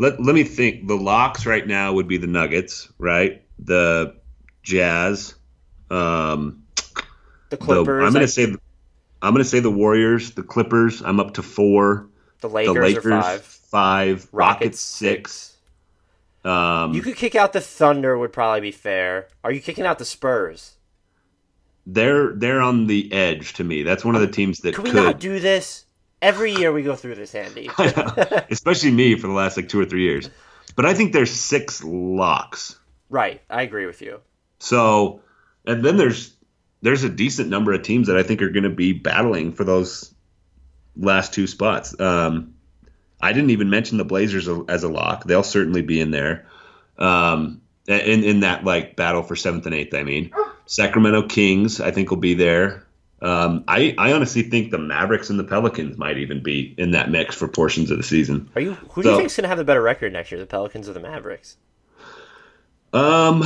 let let me think. The locks right now would be the Nuggets, right? The Jazz, um, the Clippers. The, I'm going to say I'm to say the Warriors, the Clippers. I'm up to four. The Lakers, the Lakers five. Five. Rockets, Rockets six. six. Um, you could kick out the Thunder. Would probably be fair. Are you kicking out the Spurs? They're they're on the edge to me. That's one of the teams that could we could. not do this? Every year we go through this, Andy. Especially me for the last like two or three years. But I think there's six locks. Right, I agree with you. So, and then there's there's a decent number of teams that I think are going to be battling for those last two spots. Um, I didn't even mention the Blazers as a lock. They'll certainly be in there. Um, in in that like battle for seventh and eighth. I mean, Sacramento Kings I think will be there. Um, I, I honestly think the Mavericks and the Pelicans might even be in that mix for portions of the season. Are you? Who do so, you think's going to have the better record next year, the Pelicans or the Mavericks? Um,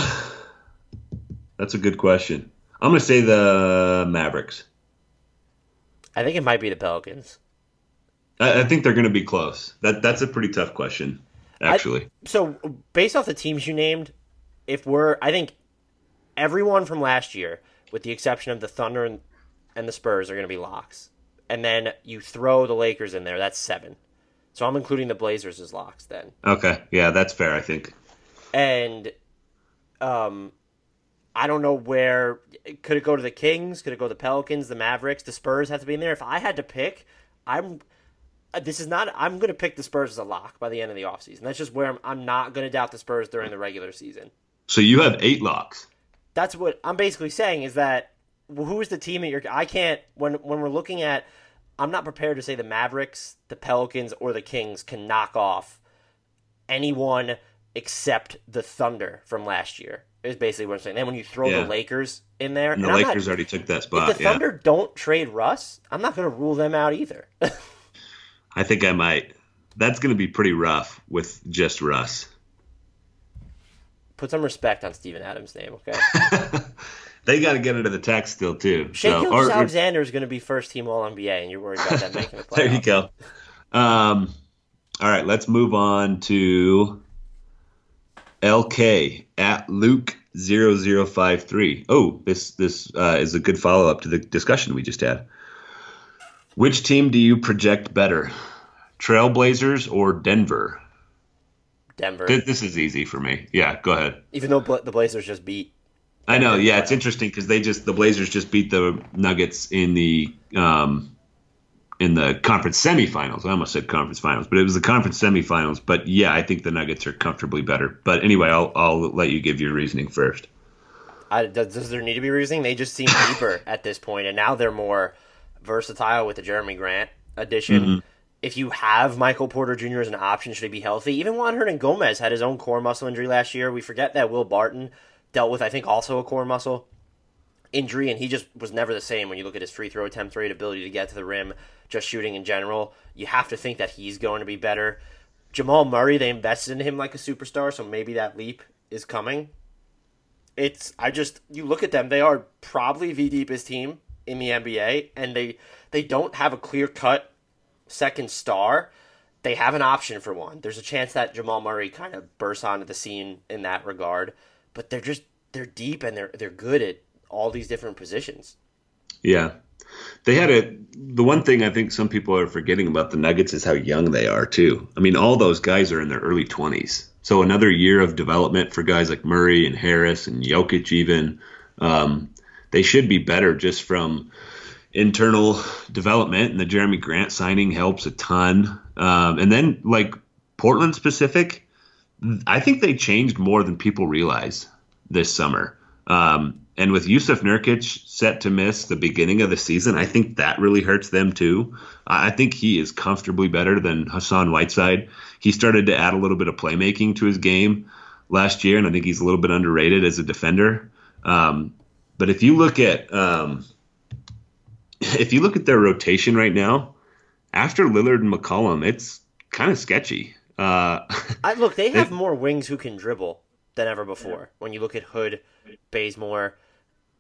that's a good question. I'm going to say the Mavericks. I think it might be the Pelicans. I, I think they're going to be close. That that's a pretty tough question, actually. I, so, based off the teams you named, if we're, I think everyone from last year, with the exception of the Thunder and and the Spurs are going to be locks. And then you throw the Lakers in there, that's seven. So I'm including the Blazers as locks then. Okay. Yeah, that's fair, I think. And um I don't know where could it go to the Kings, could it go to the Pelicans, the Mavericks, the Spurs have to be in there. If I had to pick, I'm uh, this is not I'm going to pick the Spurs as a lock by the end of the offseason. That's just where I'm, I'm not going to doubt the Spurs during the regular season. So you have 8 locks. That's what I'm basically saying is that who's the team that you're? I can't when when we're looking at. I'm not prepared to say the Mavericks, the Pelicans, or the Kings can knock off anyone except the Thunder from last year. Is basically what I'm saying. Then when you throw Yeah. the Lakers in there, And the not- Lakers already took that spot. if the Yeah, Thunder don't trade Russ, I'm not going to rule them out either. I think I might. That's going to be pretty rough with just Russ. Put some respect on Steven Adams' name, okay? They got to get into the text still too. Shea So, or- Alexander is going to be first team All NBA, and you're worried about that making the playoffs. there you go. Um, all right, let's move on to LK at Luke 0053. Oh, this this uh, is a good follow up to the discussion we just had. Which team do you project better, Trailblazers or Denver? Denver, Th- This is easy for me. Yeah, go ahead. even though Bla- the Blazers just beat. I know. Yeah, it's interesting because they just the Blazers just beat the Nuggets in the um, in the conference semifinals. I almost said conference finals, but it was the conference semifinals. But yeah, I think the Nuggets are comfortably better. But anyway, I'll I'll let you give your reasoning first. I, does, does there need to be reasoning? They just seem deeper at this point, and now they're more versatile with the Jerami Grant addition. If you have Michael Porter Jr. as an option, should he be healthy? Even Juan Hernangomez had his own core muscle injury last year. We forget that Will Barton dealt with, I think, also a core muscle injury, and he just was never the same when you look at his free throw attempt rate, ability to get to the rim, just shooting in general. You have to think that he's going to be better. Jamal Murray, they invested in him like a superstar, so maybe that leap is coming. It's I just you look at them, they are probably the deepest team in the NBA, and they they don't have a clear cut second star. They have an option for one. There's a chance that Jamal Murray kind of bursts onto the scene in that regard, but they're just they're deep and they're they're good at all these different positions. Yeah, they had a. The one thing I think some people are forgetting about the Nuggets is how young they are too. I mean, all those guys are in their early twenties. So another year of development for guys like Murray and Harris and Jokic even. Um, they should be better just from internal development, and the Jerami Grant signing helps a ton. Um, and then like Portland specific, I think they changed more than people realize this summer. Um, and with Jusuf Nurkic set to miss the beginning of the season, I think that really hurts them too. I think he is comfortably better than Hassan Whiteside. He started to add a little bit of playmaking to his game last year, and I think he's a little bit underrated as a defender. Um, but if you look at um, if you look at their rotation right now, after Lillard and McCollum, it's kind of sketchy. Uh, I look, they have more wings who can dribble than ever before. When you look at Hood, Bazemore,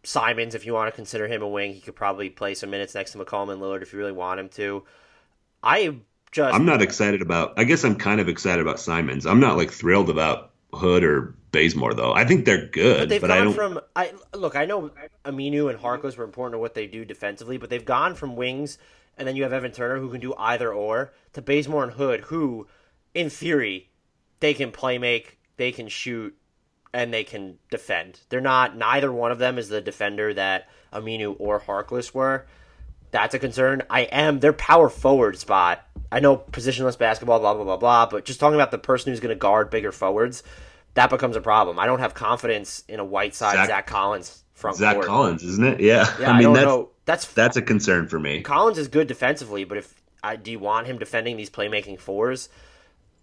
Simons, if you want to consider him a wing, he could probably play some minutes next to McCollum and Lillard if you really want him to. I just I'm not excited about. I guess I'm kind of excited about Simons. I'm not like thrilled about Hood or Bazemore though. I think they're good, But they've but I gone don't. from I look. I know Aminu and Harkless were important to what they do defensively, but they've gone from wings, and then you have Evan Turner who can do either or, to Bazemore and Hood who, in theory, they can play make, they can shoot, and they can defend. They're not. Neither one of them is the defender that Aminu or Harkless were. That's a concern. I am their power forward spot. I know positionless basketball, blah blah blah blah, but just talking about the person who's going to guard bigger forwards, that becomes a problem. I don't have confidence in a Whiteside, Zach- Zach, Collins front Zach court. Collins, isn't it? Yeah. Yeah, I, I mean don't that's know. That's that's a concern for me. Collins is good defensively, but if I do you want him defending these playmaking fours,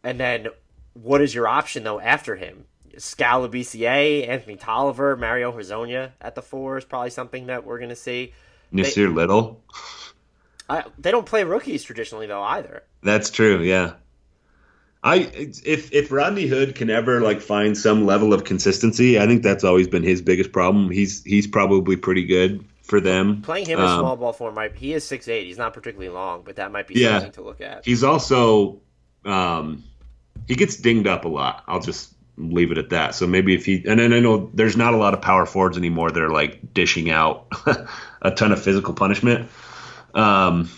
and then what is your option though after him? Skal Labissiere, Anthony Tolliver, Mario Hezonja at the four is probably something that we're going to see. Nassir Little. I, they don't play rookies traditionally though either. That's true. Yeah. I if if Rodney Hood can ever like find some level of consistency, I think that's always been his biggest problem. He's he's probably pretty good for them. Playing him in Um, small ball form might he is six eight. He's not particularly long, but that might be Yeah. something to look at. He's also um, he gets dinged up a lot. I'll just leave it at that. So maybe if he and then I know there's not a lot of power forwards anymore that are like dishing out a ton of physical punishment. Um,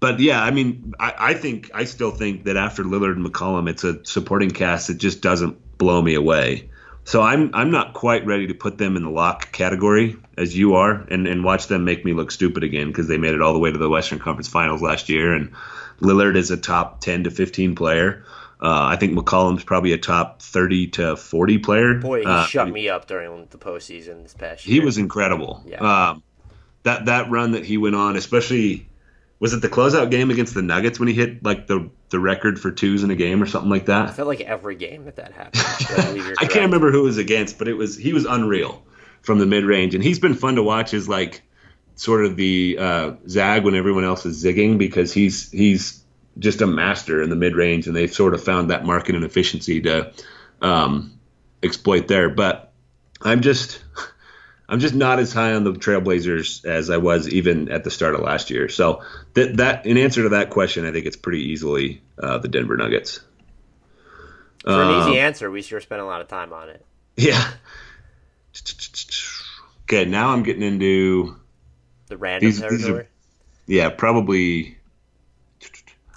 but yeah, I mean, I, I think I still think that after Lillard and McCollum, it's a supporting cast that just doesn't blow me away. So I'm I'm not quite ready to put them in the lock category as you are, and, and watch them make me look stupid again because they made it all the way to the Western Conference Finals last year, and Lillard is a top 10 to 15 player. Uh, I think McCollum's probably a top 30 to 40 player. Boy, he Uh, shut me up during the postseason this past year. he was incredible. Yeah. Um, that that run that he went on, especially was it the closeout game against the Nuggets when he hit like the the record for twos in a game or something like that? I felt like every game that that happened. I, I can't remember who it was against, but it was he was unreal from the mid range, and he's been fun to watch as like sort of the uh, zag when everyone else is zigging because he's he's just a master in the mid range, and they've sort of found that market and efficiency to um, exploit there. But I'm just I'm just not as high on the Trailblazers as I was even at the start of last year. So that that in answer to that question, I think it's pretty easily uh, the Denver Nuggets. For an Um, easy answer, we sure spent a lot of time on it. Yeah. Okay, now I'm getting into The random These- these are- yeah, probably.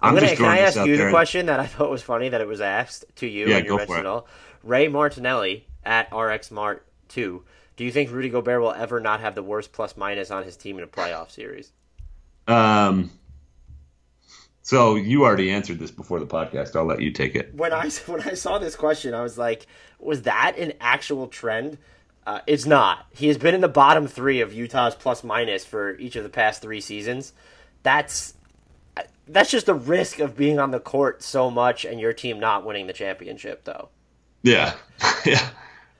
I'm, gonna. Can I ask you the question that I thought was funny that it was asked to you Yeah, and you go for it. all? Ray Martinelli at RX Mart two. Do you think Rudy Gobert will ever not have the worst plus minus on his team in a playoff series? Um. So you already answered this before the podcast. I'll let you take it. When I when I saw this question, I was like, was that an actual trend? Uh, it's not. He has been in the bottom three of Utah's plus minus for each of the past three seasons. That's that's just the risk of being on the court so much and your team not winning the championship, though. Yeah, yeah,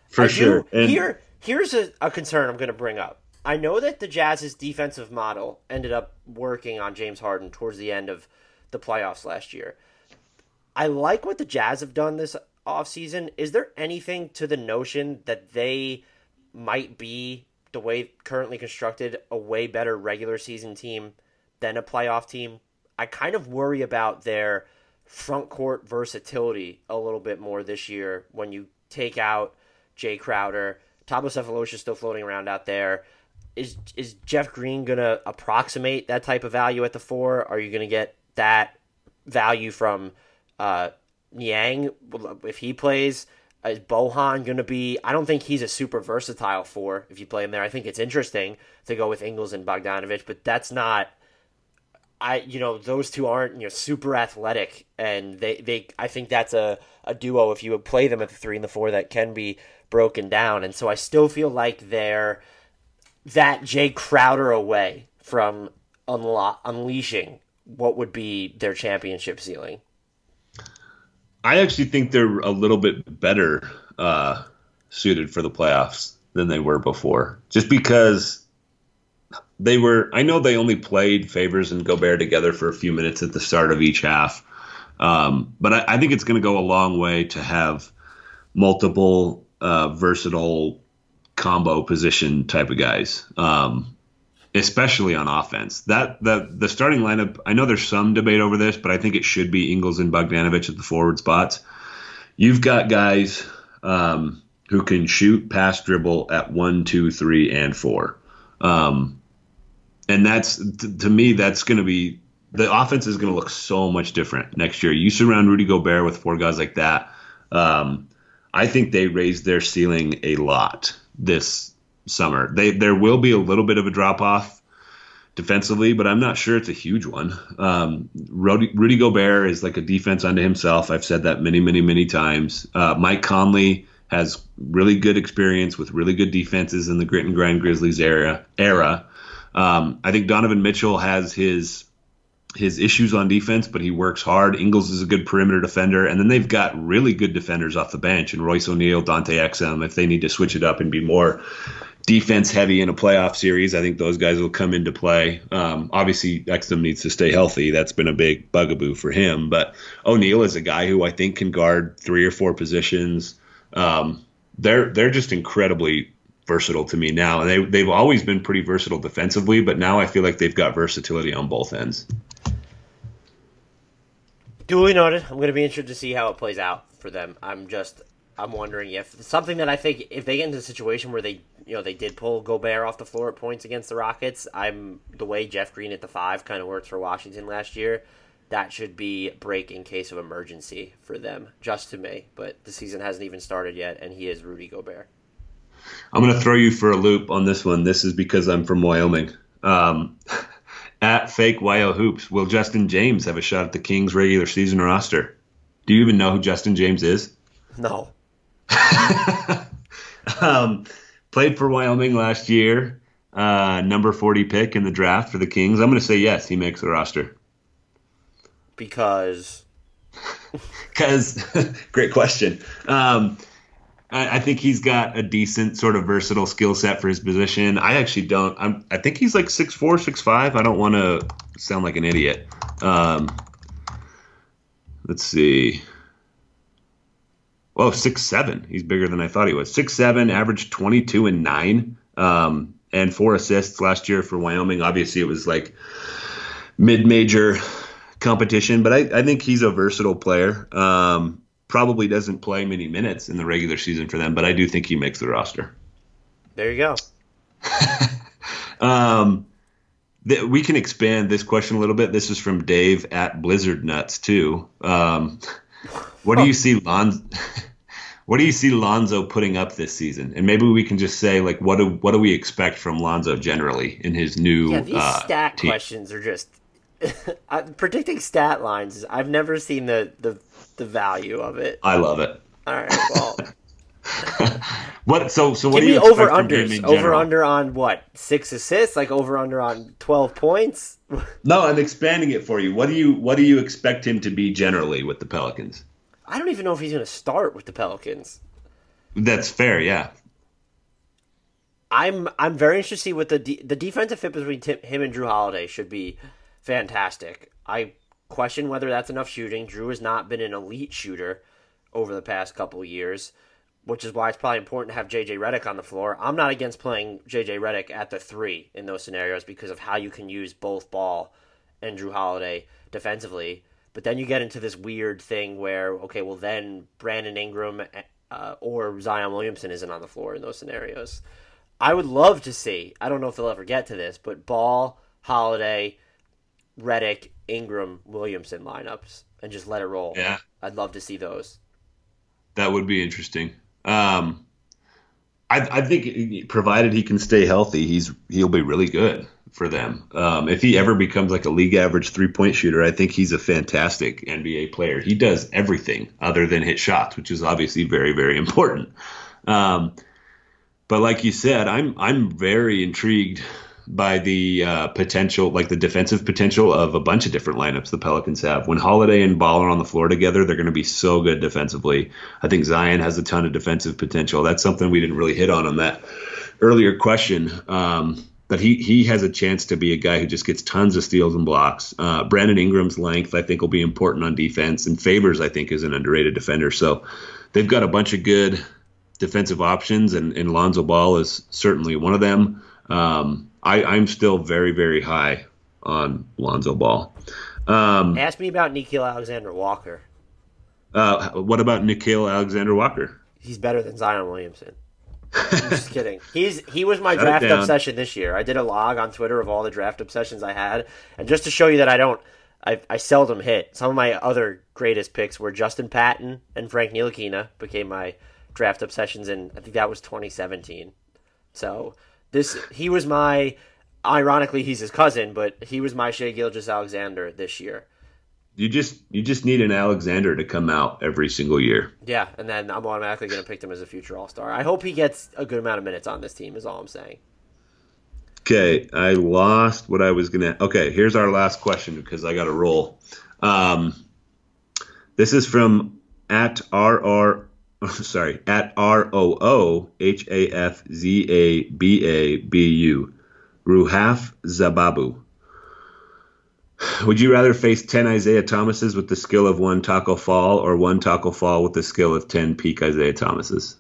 for I sure. Do, And here, here's a, a concern I'm going to bring up. I know that the Jazz's defensive model ended up working on James Harden towards the end of the playoffs last year. I like what the Jazz have done this offseason. Is there anything to the notion that they might be the way currently constructed a way better regular season team than a playoff team? I kind of worry about their front court versatility a little bit more this year when you take out Jae Crowder. Thabo Sefolosha is still floating around out there. Is is Jeff Green gonna approximate that type of value at the four? Are you gonna get that value from uh, Niang if he plays? Is Bohan going to be? I don't think he's a super versatile four if you play him there. I think it's interesting to go with Ingles and Bogdanovic, but that's not. I you know those two aren't you know super athletic, and they they I think that's a a duo if you would play them at the three and the four that can be broken down, and so I still feel like they're that Jae Crowder away from unlo- unleashing what would be their championship ceiling. I actually think they're a little bit better uh, suited for the playoffs than they were before, just because they were. I know they only played Favors and Gobert together for a few minutes at the start of each half, um, but I, I think it's going to go a long way to have multiple uh, versatile combo position type of guys. Um, especially on offense. That the the starting lineup. I know there's some debate over this, but I think it should be Ingles and Bogdanovic at the forward spots. You've got guys um, who can shoot, pass, dribble at one, two, three, and four, um, and that's to, to me that's going to be the offense is going to look so much different next year. You surround Rudy Gobert with four guys like that. Um, I think they raised their ceiling a lot this summer. They there will be a little bit of a drop off defensively, but I'm not sure it's a huge one. Um, Rudy, Rudy Gobert is like a defense unto himself. I've said that many, many, many times. Uh, Mike Conley has really good experience with really good defenses in the grit and grind Grizzlies era. Era. Um, I think Donovan Mitchell has his his issues on defense, but he works hard. Ingles is a good perimeter defender, and then they've got really good defenders off the bench, and Royce O'Neale, Dante Exum. If they need to switch it up and be more defense heavy in a playoff series, I think those guys will come into play. Um, obviously, Exum needs to stay healthy. That's been a big bugaboo for him. But O'Neale is a guy who I think can guard three or four positions. Um, they're they're just incredibly versatile to me now. They they've always been pretty versatile defensively, but now I feel like they've got versatility on both ends. Duly noted. I'm going to be interested to see how it plays out for them. I'm just I'm wondering if something that I think if they get into a situation where they you know they did pull Gobert off the floor at points against the Rockets, I'm the way Jeff Green at the five kind of worked for Washington last year. That should be break in case of emergency for them, just to me. But the season hasn't even started yet, and he is Rudy Gobert. I'm going to throw you for a loop on this one. This is because I'm from Wyoming. Um, at fake YO hoops, will Justin James have a shot at the Kings regular season roster? Do you even know who Justin James is? No, um, played for Wyoming last year. uh, number 40 pick in the draft for the Kings? I'm going to say yes, he makes the roster. Because. Because, great question. Um, I, I, think he's got a decent sort of versatile skill set for his position. I actually don't. I'm, I think he's like six four, six five. I don't want to sound like an idiot. Um, let's see. Oh, six seven. He's bigger than I thought he was. Six seven, average twenty two and nine, um, and four assists last year for Wyoming. Obviously, it was like mid major competition, but I, I, think he's a versatile player. Um, probably doesn't play many minutes in the regular season for them, but I do think he makes the roster. There you go. um, th- we can expand this question a little bit. This is from Dave at Blizzard Nuts too. Um, what do you see Lonzo? what do you see Lonzo putting up this season? And maybe we can just say like, what do what do we expect from Lonzo generally in his new? Yeah, these uh, stat team? questions are just predicting stat lines. I've never seen the the the value of it. I love it. All right. Well. what? So so what Give do you over unders? Over under on what? Six assists? Like over under on twelve points? no, I'm expanding it for you. What do you what do you expect him to be generally with the Pelicans? I don't even know if he's going to start with the Pelicans. That's fair. Yeah. I'm I'm very interested to see what the de- the defensive fit between Tim, him and Jrue Holiday should be fantastic. I question whether that's enough shooting. Jrue has not been an elite shooter over the past couple years, which is why it's probably important to have JJ Redick on the floor. I'm not against playing JJ Redick at the three in those scenarios because of how you can use both Ball and Jrue Holiday defensively. But then you get into this weird thing where, okay, well, then Brandon Ingram uh, or Zion Williamson isn't on the floor in those scenarios. I would love to see, I don't know if they'll ever get to this, but Ball, Holiday, Redick, Ingram, Williamson lineups and just let it roll. Yeah. I'd love to see those. That would be interesting. Um, I, I think provided he can stay healthy, he's he'll be really good for them. Um, if he ever becomes like a league average three point shooter, I think he's a fantastic NBA player. He does everything other than hit shots, which is obviously very very important. Um, but like you said, I'm I'm very intrigued by the uh, potential, like the defensive potential of a bunch of different lineups the Pelicans have. When Holiday and Ball are on the floor together, they're going to be so good defensively. I think Zion has a ton of defensive potential. That's something we didn't really hit on on that earlier question. Um, but he he has a chance to be a guy who just gets tons of steals and blocks. Uh, Brandon Ingram's length, I think, will be important on defense, and Favors, I think, is an underrated defender. So they've got a bunch of good defensive options, and, and Lonzo Ball is certainly one of them. Um, I, I'm still very, very high on Lonzo Ball. Um, Ask me about Nickeil Alexander Walker. Uh, what about Nickeil Alexander Walker? He's better than Zion Williamson. I'm just kidding. He's he was my Shut draft obsession this year. I did a log on Twitter of all the draft obsessions I had, and just to show you that I don't, I, I seldom hit. Some of my other greatest picks were Justin Patton and Frank Ntilikina became my draft obsessions, and I think that was 2017. So this he was my ironically he's his cousin, but he was my Shai Gilgeous Alexander this year. You just you just need an Alexander to come out every single year. Yeah, and then I'm automatically going to pick him as a future All Star. I hope he gets a good amount of minutes on this team. Is all I'm saying. Okay, I lost what I was gonna. Okay, here's our last question because I got to roll. Um, this is from at rr sorry, at R O O H A F Z A B A B U, Ruhaf Zababu. Would you rather face 10 Isaiah Thomases with the skill of one Taco Fall or one Taco Fall with the skill of 10 peak Isaiah Thomases?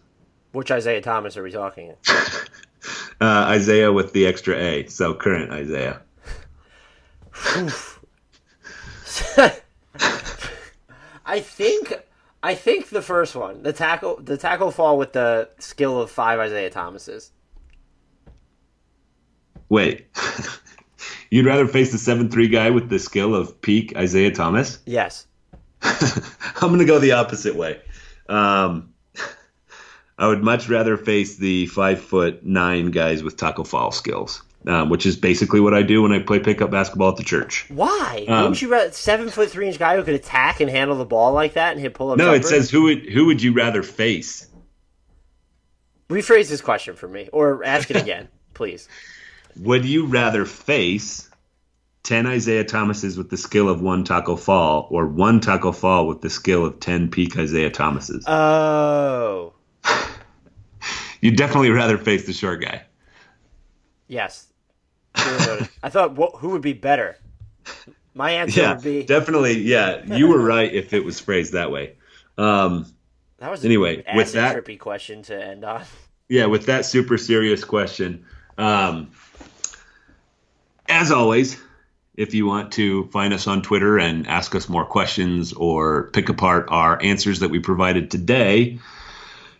Which Isaiah Thomas are we talking? uh, Isaiah with the extra A, so current Isaiah. I think I think the first one, the tackle, the Taco Fall with the skill of five Isaiah Thomases. Wait, you'd rather face the seven three guy with the skill of peak Isaiah Thomas? Yes. I'm gonna go the opposite way. Um, I would much rather face the five foot nine guys with Taco Fall skills um, which is basically what I do when I play pickup basketball at the church. Why? Um, Wouldn't you rather seven foot three inch guy who could attack and handle the ball like that and hit pull up? No, it says who would who would you rather face? Rephrase this question for me, or ask it again, please. Would you rather face 10 Isaiah Thomases with the skill of one Taco Fall or one Taco Fall with the skill of 10 peak Isaiah Thomases? Oh, You'd definitely rather face the short guy. yes. Duly noted. I thought, wh- who would be better? My answer Yeah, would be definitely. Yeah, you were right if it was phrased that way. Um, that was anyway, an with that- trippy question to end on. yeah, with that super serious question, um, as always, if you want to find us on Twitter and ask us more questions or pick apart our answers that we provided today,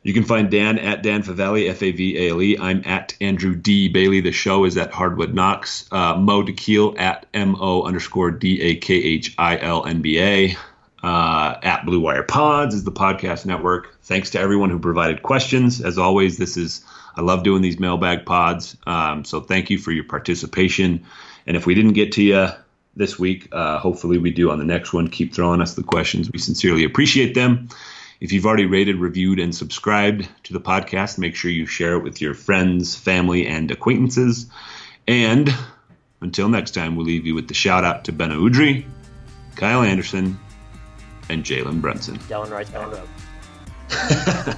you can find Dan at Dan Favale, F A V A L E. I'm at Andrew D. Bailey. The show is at Hardwood Knocks. Uh, Mo Dakhil at M O underscore D A K H I L N B A. Uh, at Blue Wire Pods is the podcast network. Thanks to everyone who provided questions. As always, this is I love doing these mailbag pods. Um, so thank you for your participation. And if we didn't get to you this week, uh, hopefully we do on the next one. Keep throwing us the questions. We sincerely appreciate them. If you've already rated, reviewed, and subscribed to the podcast, make sure you share it with your friends, family, and acquaintances. And until next time, we'll leave you with the shout out to Ben Udry, Kyle Anderson, and Jalen Brunson. Dylan writes back up.